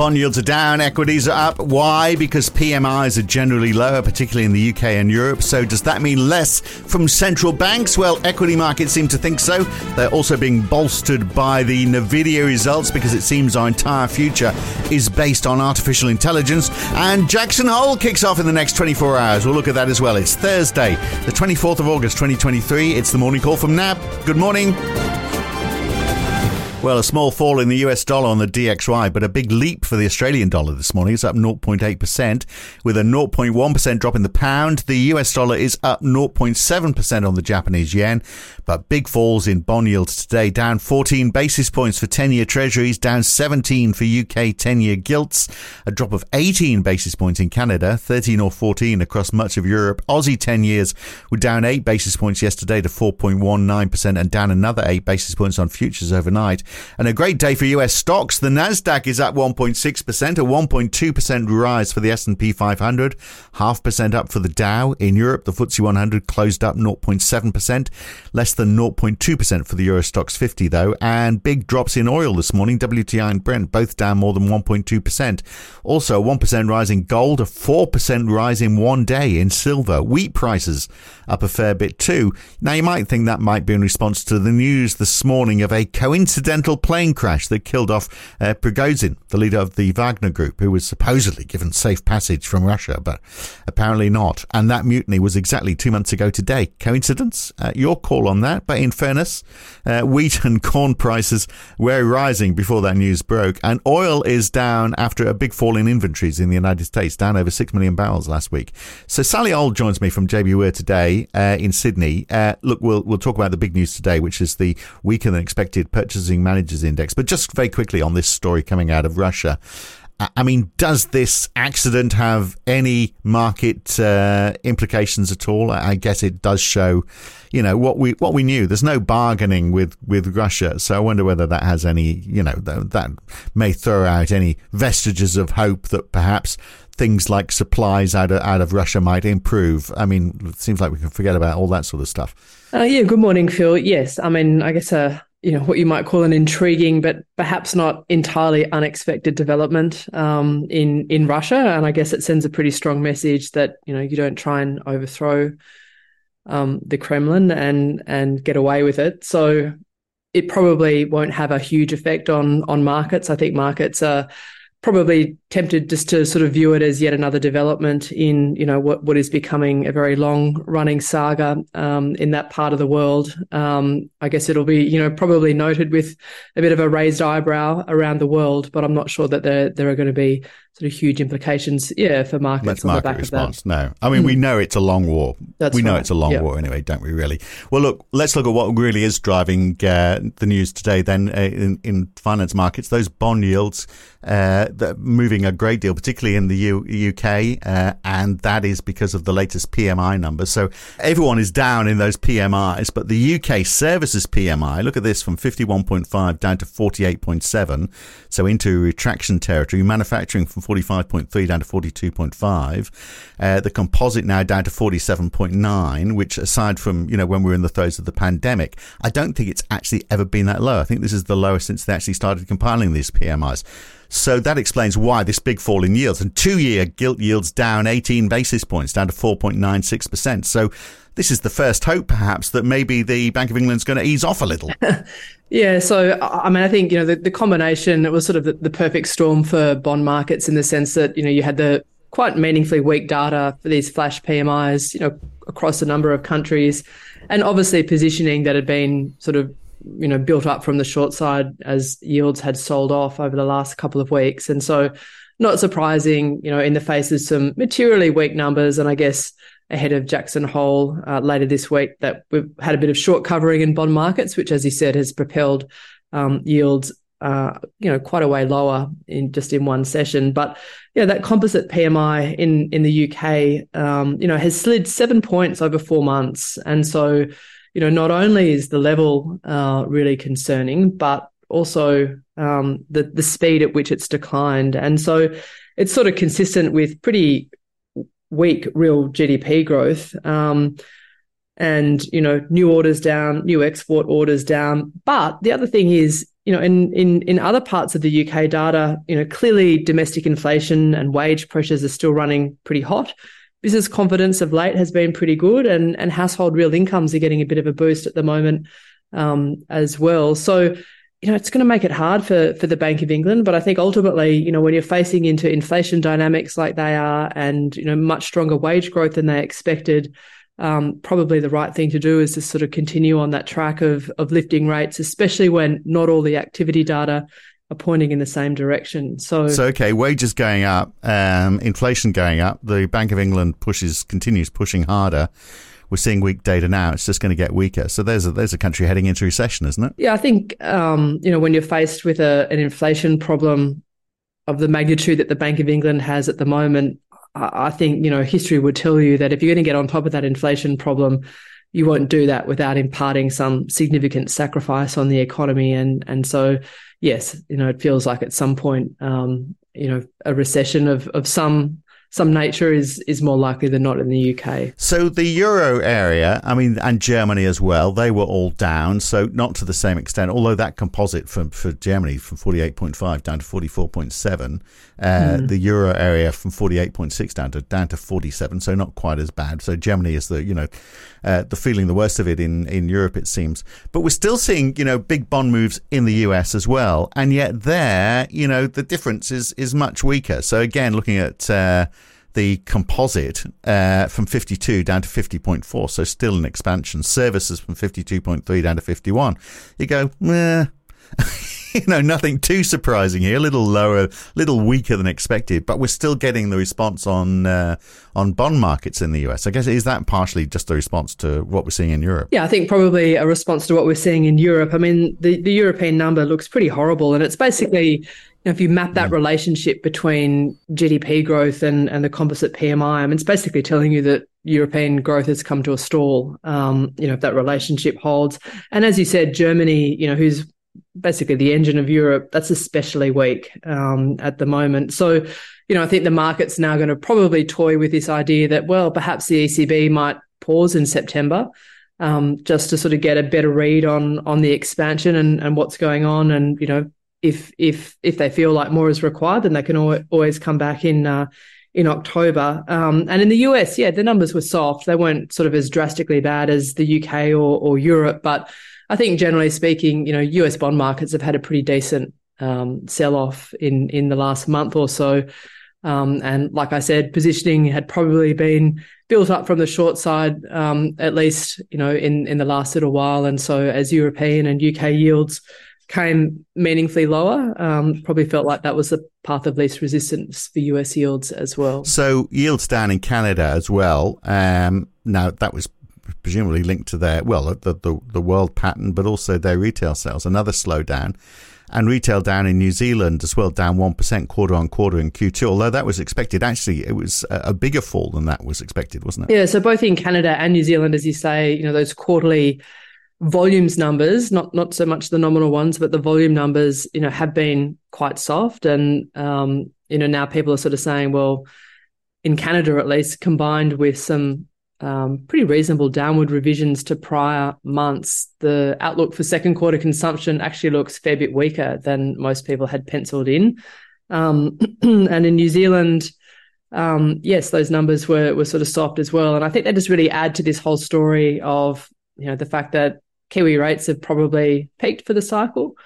Bond yields are down, equities are up. Why? Because PMIs are generally lower, particularly in the UK and Europe. So, does that mean less from central banks? Well, equity markets seem to think so. They're also being bolstered by the Nvidia results because it seems our entire future is based on artificial intelligence. And Jackson Hole kicks off in the next 24 hours. We'll look at that as well. It's Thursday, the 24th of August, 2023. It's the morning call from NAB. Good morning. Well, a small fall in the US dollar on the DXY, but a big leap for the Australian dollar this morning. It's up 0.8%, with a 0.1% drop in the pound. The US dollar is up 0.7% on the Japanese yen, but big falls in bond yields today, down 14 basis points for 10 year treasuries, down 17 for UK 10 year gilts, a drop of 18 basis points in Canada, 13 or 14 across much of Europe. Aussie 10 years were down 8 basis points yesterday to 4.19% and down another 8 basis points on futures overnight. And a great day for US stocks. The Nasdaq is up 1.6%, a 1.2% rise for the S&P 500, half percent up for the Dow. In Europe, the FTSE 100 closed up 0.7%, less than 0.2% for the Euro Stoxx 50 though, and big drops in oil this morning. WTI and Brent both down more than 1.2%. Also, a 1% rise in gold, a 4% rise in one day in silver. Wheat prices up a fair bit too. Now, you might think that might be in response to the news this morning of a coincidental plane crash that killed off uh, Prigozhin, the leader of the Wagner group, who was supposedly given safe passage from Russia, but apparently not. And that mutiny was exactly two months ago today. Coincidence? Uh, your call on that. But in fairness, uh, wheat and corn prices were rising before that news broke, and oil is down after a big fall in inventories in the United States, down over 6 million barrels last week. So Sally Auld joins me from JBWere today uh, in Sydney. Uh, look, we'll we'll talk about the big news today, which is the weaker than expected purchasing managers index. But just very quickly on this story coming out of Russia. I mean, does this accident have any market uh, implications at all? I guess it does show, you know, what we what we knew. There's no bargaining with, with Russia, so I wonder whether that has any, you know, that, that may throw out any vestiges of hope that perhaps things like supplies out of, out of Russia might improve. I mean, it seems like we can forget about all that sort of stuff. Uh, yeah, good morning, Phil. Yes, I mean, I guess a you know what you might call an intriguing but perhaps not entirely unexpected development um, in in Russia, and I guess it sends a pretty strong message that you know you don't try and overthrow um, the Kremlin and and get away with it. So it probably won't have a huge effect on on markets. I think markets are probably tempted just to sort of view it as yet another development in you know what what is becoming a very long running saga um, in that part of the world. Um, I guess it'll be you know probably noted with a bit of a raised eyebrow around the world, but I'm not sure that there there are going to be sort of huge implications, yeah, for markets. on market the back response. Of that. No, I mean mm. we know it's a long war. That's we know it's a long war anyway, don't we? Really. Well, look, let's look at what really is driving uh, the news today. Then uh, in, in finance markets, those bond yields uh, moving a great deal, particularly in the U- UK, uh, and that is because of the latest PMI numbers. So everyone is down in those PMIs, but the UK services PMI, look at this, from 51.5 down to 48.7, so into retraction territory. Manufacturing from 45.3 down to 42.5. Uh, the composite now down to 47.9, which aside from, you know, when we were in the throes of the pandemic, I don't think it's actually ever been that low. I think this is the lowest since they actually started compiling these PMIs. So that explains why this big fall in yields. And two year gilt yields down 18 basis points, down to 4.96%. So this is the first hope, perhaps, that maybe the Bank of England's going to ease off a little. yeah. So, I mean, I think, you know, the, the combination, it was sort of the, the perfect storm for bond markets in the sense that, you know, you had the quite meaningfully weak data for these flash PMIs, you know, across a number of countries, and obviously positioning that had been sort of you know built up from the short side as yields had sold off over the last couple of weeks. And so not surprising you know in the face of some materially weak numbers and i guess ahead of jackson hole uh, later this week that we've had a bit of short covering in bond markets which as you said has propelled um, yields uh, you know quite a way lower in just in one session. But yeah that composite pmi in in the uk um, you know has slid seven points over four months. And so you know, not only is the level uh, really concerning, but also um, the the speed at which it's declined, and so it's sort of consistent with pretty weak real GDP growth. Um, and you know new orders down, new export orders down. But the other thing is, you know, in in in other parts of the UK data, you know, clearly domestic inflation and wage pressures are still running pretty hot. Business confidence of late has been pretty good, and and household real incomes are getting a bit of a boost at the moment um, as well. So you know, it's going to make it hard for for the Bank of England. But I think ultimately, you know, when you're facing into inflation dynamics like they are, and you know, much stronger wage growth than they expected, um, probably the right thing to do is to sort of continue on that track of of lifting rates, especially when not all the activity data are pointing in the same direction. So, so okay, wages going up, um, inflation going up. The Bank of England pushes continues pushing harder we're seeing weak data now. It's just going to get weaker. So there's a, there's a country heading into recession, isn't it? Yeah, I think um, you know when you're faced with a, an inflation problem of the magnitude that the Bank of England has at the moment, I think you know history would tell you that if you're going to get on top of that inflation problem, you won't do that without imparting some significant sacrifice on the economy. And and so yes, you know it feels like at some point, um, you know, a recession of of some some nature is is more likely than not in the UK. So the euro area, I mean, and Germany as well, they were all down. So not to the same extent, although that composite for for Germany from forty eight point five down to forty four point seven, uh, mm. the euro area from forty eight point six down to down to forty seven. So not quite as bad. So Germany is the you know uh, the feeling the worst of it in in Europe it seems. But we're still seeing you know big bond moves in the US as well, and yet there you know the difference is is much weaker. So again, looking at uh, the composite uh, from 52 down to 50.4, so still an expansion. Services from 52.3 down to 51. You go, you know, nothing too surprising here. A little lower, a little weaker than expected, but we're still getting the response on uh, on bond markets in the US. I guess is that partially just a response to what we're seeing in Europe? Yeah, I think probably a response to what we're seeing in Europe. I mean, the the European number looks pretty horrible, and it's basically if you map that relationship between GDP growth and, and the composite PMI, I mean, it's basically telling you that European growth has come to a stall. Um, you know, if that relationship holds, and as you said, Germany, you know, who's basically the engine of Europe, that's especially weak um, at the moment. So, you know, I think the market's now going to probably toy with this idea that, well, perhaps the ECB might pause in September. Um, just to sort of get a better read on on the expansion and, and what's going on, and you know if if if they feel like more is required, then they can always come back in uh, in October. Um, and in the US, yeah, the numbers were soft. They weren't sort of as drastically bad as the UK or, or Europe, but I think generally speaking, you know, US bond markets have had a pretty decent um, sell off in in the last month or so. Um, and like I said, positioning had probably been built up from the short side, um, at least you know in in the last little while. And so as European and UK yields came meaningfully lower. Um, probably felt like that was the path of least resistance for US yields as well. So yields down in Canada as well. Um, now that was presumably linked to their well the, the the world pattern, but also their retail sales. Another slowdown. And retail down in New Zealand as well, down 1% quarter on quarter in Q2. Although that was expected, actually, it was a bigger fall than that was expected, wasn't it? Yeah. So both in Canada and New Zealand, as you say, you know, those quarterly volumes numbers, not not so much the nominal ones, but the volume numbers, you know, have been quite soft. And um, you know, now people are sort of saying, well, in Canada at least, combined with some um, pretty reasonable downward revisions to prior months, the outlook for second quarter consumption actually looks a fair bit weaker than most people had penciled in. Um, and in New Zealand, um, yes, those numbers were were sort of soft as well. And I think they just really add to this whole story of you know the fact that Kiwi rates have probably peaked for the cycle.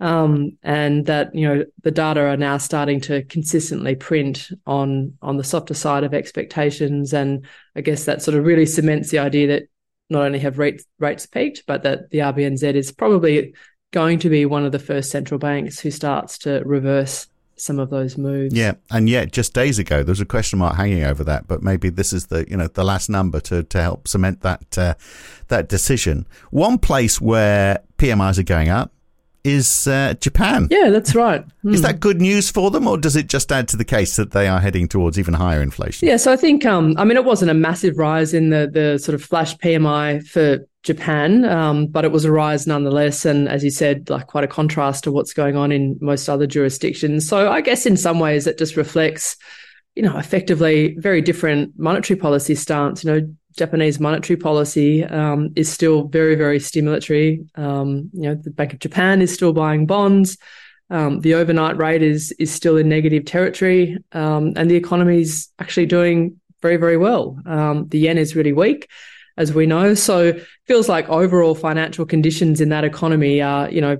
Um, and that you know the data are now starting to consistently print on on the softer side of expectations, and I guess that sort of really cements the idea that not only have rates rates peaked, but that the RBNZ is probably going to be one of the first central banks who starts to reverse some of those moves. Yeah, and yet just days ago there was a question mark hanging over that, but maybe this is the you know the last number to to help cement that uh, that decision. One place where PMIs are going up is uh, Japan. Yeah, that's right. Mm. Is that good news for them, or does it just add to the case that they are heading towards even higher inflation? Yeah, so I think, um, I mean, it wasn't a massive rise in the the sort of flash PMI for Japan, um, but it was a rise nonetheless. And as you said, like quite a contrast to what's going on in most other jurisdictions. So I guess in some ways it just reflects, you know, effectively very different monetary policy stance. You know, Japanese monetary policy um, is still very, very stimulatory. Um, you know, the Bank of Japan is still buying bonds. Um, the overnight rate is is still in negative territory, um, and the economy is actually doing very, very well. Um, the yen is really weak, as we know, so feels like overall financial conditions in that economy are, you know,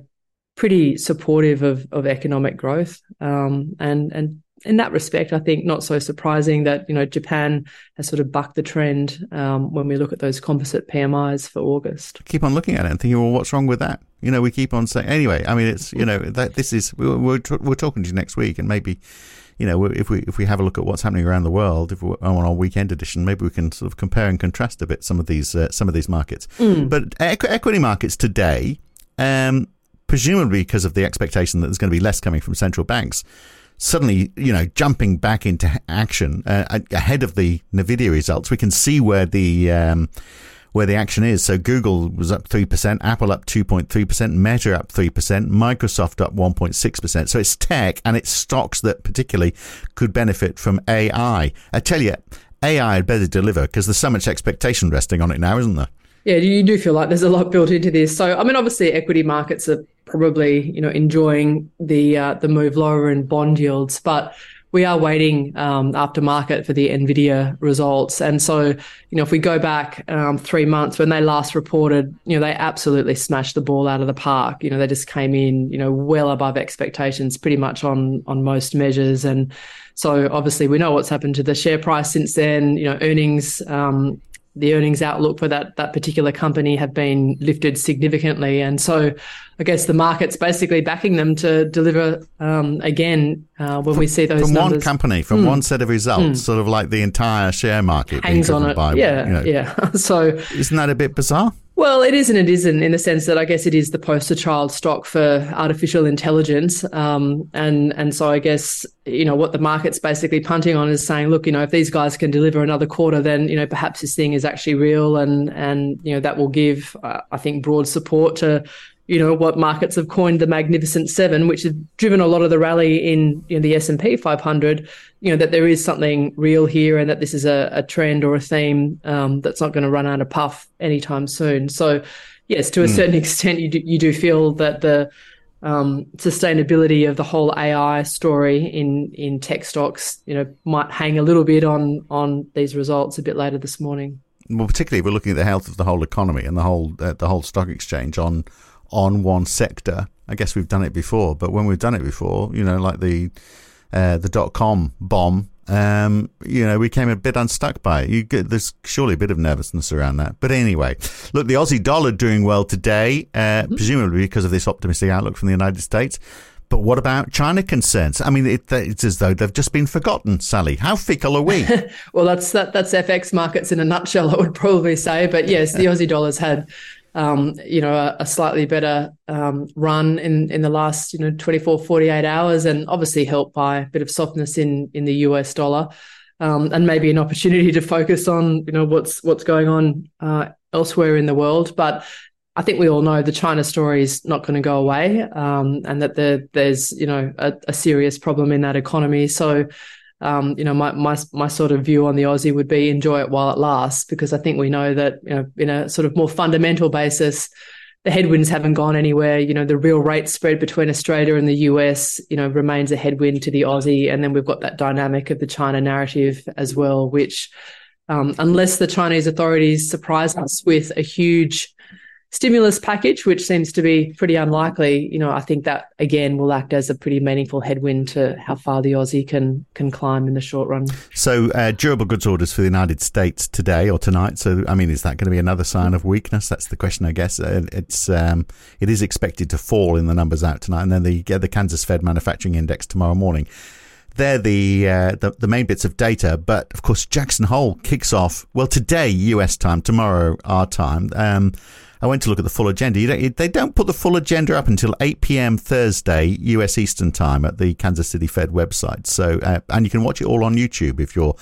pretty supportive of of economic growth. Um, and and in that respect, I think not so surprising that you know Japan has sort of bucked the trend um, when we look at those composite PMIs for August. Keep on looking at it and thinking, well, what's wrong with that? You know, we keep on saying anyway. I mean, it's you know that this is we're we're, we're talking to you next week, and maybe you know if we if we have a look at what's happening around the world, if we're on our weekend edition, maybe we can sort of compare and contrast a bit some of these uh, some of these markets. Mm. But equ- equity markets today. Um, presumably because of the expectation that there's going to be less coming from central banks, suddenly, you know, jumping back into action uh, ahead of the Nvidia results. We can see where the um, where the action is. So Google was up three percent, Apple up two point three percent, Meta up three percent, Microsoft up one point six percent. So it's tech and it's stocks that particularly could benefit from AI. I tell you, AI had better deliver because there's so much expectation resting on it now, isn't there? Yeah, you do feel like there's a lot built into this. So, I mean, obviously, equity markets are probably you know enjoying the uh, the move lower in bond yields, but we are waiting um, after market for the Nvidia results. And so, you know, if we go back um, three months when they last reported, you know, they absolutely smashed the ball out of the park. You know, they just came in, you know, well above expectations, pretty much on on most measures. And so, obviously, we know what's happened to the share price since then. You know, earnings um, the earnings outlook for that that particular company have been lifted significantly, and so I guess the market's basically backing them to deliver um, again uh, when from, we see those from numbers. one company from mm. one set of results, mm. sort of like the entire share market hangs on it. By, yeah, you know. yeah. so isn't that a bit bizarre? Well, it is and it isn't in the sense that I guess it is the poster child stock for artificial intelligence, um, and and so I guess you know what the market's basically punting on is saying, look, you know, if these guys can deliver another quarter, then you know perhaps this thing is actually real, and and you know that will give uh, I think broad support to you know what markets have coined the magnificent seven which has driven a lot of the rally in you know, the s&p 500 you know that there is something real here and that this is a, a trend or a theme um, that's not going to run out of puff anytime soon so yes to a mm. certain extent you do, you do feel that the um, sustainability of the whole ai story in in tech stocks you know might hang a little bit on on these results a bit later this morning well particularly if we're looking at the health of the whole economy and the whole uh, the whole stock exchange on on one sector. I guess we've done it before, but when we've done it before, you know, like the uh, the dot com bomb, um, you know, we came a bit unstuck by it. You get, there's surely a bit of nervousness around that. But anyway, look, the Aussie dollar doing well today, uh, mm-hmm. presumably because of this optimistic outlook from the United States. But what about China concerns? I mean, it, it's as though they've just been forgotten, Sally. How fickle are we? well, that's that, that's FX markets in a nutshell, I would probably say. But yes, the Aussie dollar's had um, you know, a, a slightly better um, run in, in the last, you know, 24, 48 hours, and obviously helped by a bit of softness in, in the US dollar. Um, and maybe an opportunity to focus on, you know, what's what's going on uh, elsewhere in the world. But I think we all know the China story is not going to go away, um, and that the, there's, you know, a, a, serious problem in that economy. So um, you know, my, my my sort of view on the Aussie would be enjoy it while it lasts, because I think we know that you know, in a sort of more fundamental basis, the headwinds haven't gone anywhere. You know, the real rate spread between Australia and the US, you know, remains a headwind to the Aussie, and then we've got that dynamic of the China narrative as well, which, um, unless the Chinese authorities surprise us with a huge stimulus package, which seems to be pretty unlikely, you know, I think that again will act as a pretty meaningful headwind to how far the Aussie can can climb in the short run. So, uh, durable goods orders for the United States today or tonight. So, I mean, is that going to be another sign of weakness? That's the question, I guess. Uh, it's um, it is expected to fall in the numbers out tonight, and then the the Kansas Fed Manufacturing Index tomorrow morning. They're the, uh, the, the main bits of data, but of course Jackson Hole kicks off well today U.S. time, tomorrow our time. Um, I went to look at the full agenda. Don't, they don't put the full agenda up until 8 p.m. Thursday, US Eastern Time, at the Kansas City Fed website. So, uh, and you can watch it all on YouTube if you're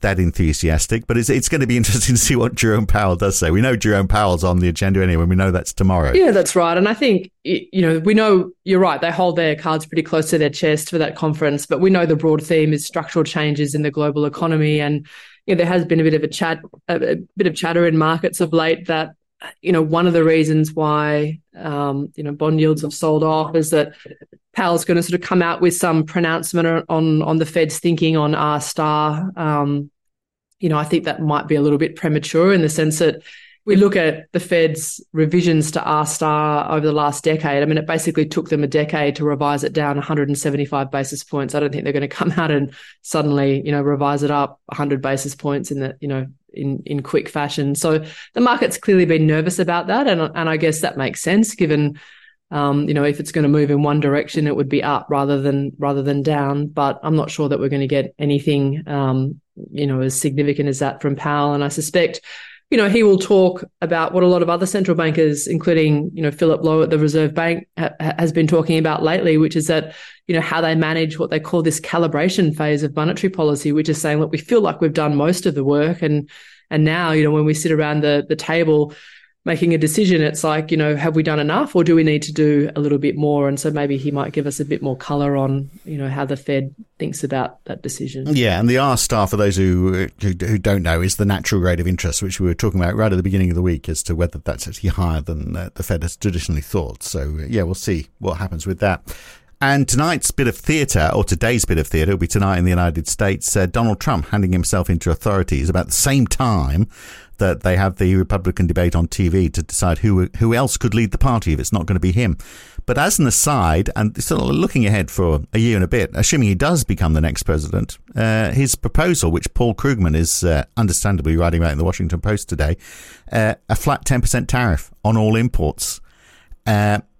that enthusiastic. But it's it's going to be interesting to see what Jerome Powell does say. We know Jerome Powell's on the agenda anyway. We know that's tomorrow. Yeah, that's right. And I think you know we know you're right. They hold their cards pretty close to their chest for that conference. But we know the broad theme is structural changes in the global economy and you know, there has been a bit of a chat, a, a bit of chatter in markets of late that you know, one of the reasons why um, you know bond yields have sold off is that Powell's going to sort of come out with some pronouncement on on the Fed's thinking on R star. Um, you know, I think that might be a little bit premature in the sense that we look at the Fed's revisions to R star over the last decade. I mean, it basically took them a decade to revise it down 175 basis points. I don't think they're going to come out and suddenly, you know, revise it up 100 basis points in the, you know, in in quick fashion. So the market's clearly been nervous about that, and and I guess that makes sense given. Um, you know, if it's going to move in one direction, it would be up rather than rather than down. But I'm not sure that we're going to get anything, um, you know, as significant as that from Powell. And I suspect, you know, he will talk about what a lot of other central bankers, including, you know, Philip Lowe at the Reserve Bank, ha- has been talking about lately, which is that, you know, how they manage what they call this calibration phase of monetary policy, which is saying, look, we feel like we've done most of the work, and and now, you know, when we sit around the the table making a decision, it's like, you know, have we done enough or do we need to do a little bit more? And so maybe he might give us a bit more color on, you know, how the Fed thinks about that decision. Yeah, and the R star, for those who, who, who don't know, is the natural rate of interest, which we were talking about right at the beginning of the week as to whether that's actually higher than uh, the Fed has traditionally thought. So, yeah, we'll see what happens with that. And tonight's bit of theatre, or today's bit of theatre, will be tonight in the United States. Uh, Donald Trump handing himself into authorities about the same time that they have the Republican debate on TV to decide who who else could lead the party if it's not going to be him. But as an aside, and sort of looking ahead for a year and a bit, assuming he does become the next president, uh, his proposal, which Paul Krugman is uh, understandably writing about in the Washington Post today, uh, a flat 10% tariff on all imports.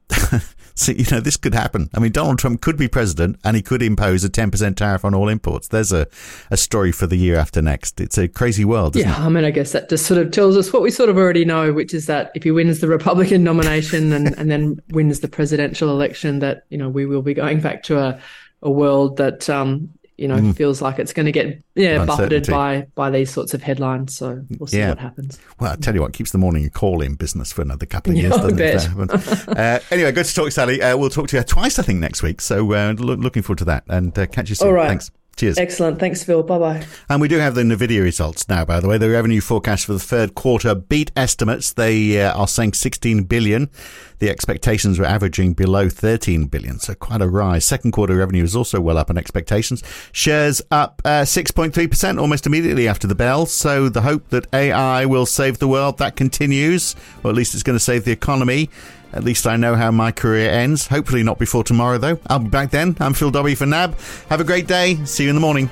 So, you know, this could happen. I mean, Donald Trump could be president and he could impose a 10% tariff on all imports. There's a, a story for the year after next. It's a crazy world. yeah. It? I mean, I guess that just sort of tells us what we sort of already know, which is that if he wins the Republican nomination and, and then wins the presidential election, that, you know, we will be going back to a, a world that, um, you know, mm. feels like it's going to get yeah buffeted by by these sorts of headlines. So we'll see yeah. what happens. Well, I tell you what, keeps the morning call in business for another couple of years. Yeah, uh, anyway, good to talk, Sally. Uh, we'll talk to you twice, I think, next week. So uh, lo- looking forward to that, and uh, catch you soon. All right. Thanks. Cheers. Excellent. Thanks, Phil. Bye bye. And we do have the Nvidia results now, by the way. The revenue forecast for the third quarter beat estimates. They uh, are saying 16 billion. The expectations were averaging below 13 billion, so quite a rise. Second quarter revenue is also well up on expectations. Shares up uh, 6.3% almost immediately after the bell. So the hope that AI will save the world, that continues, or at least it's going to save the economy. At least I know how my career ends. Hopefully not before tomorrow, though. I'll be back then. I'm Phil Dobbie for NAB. Have a great day. See you in the morning.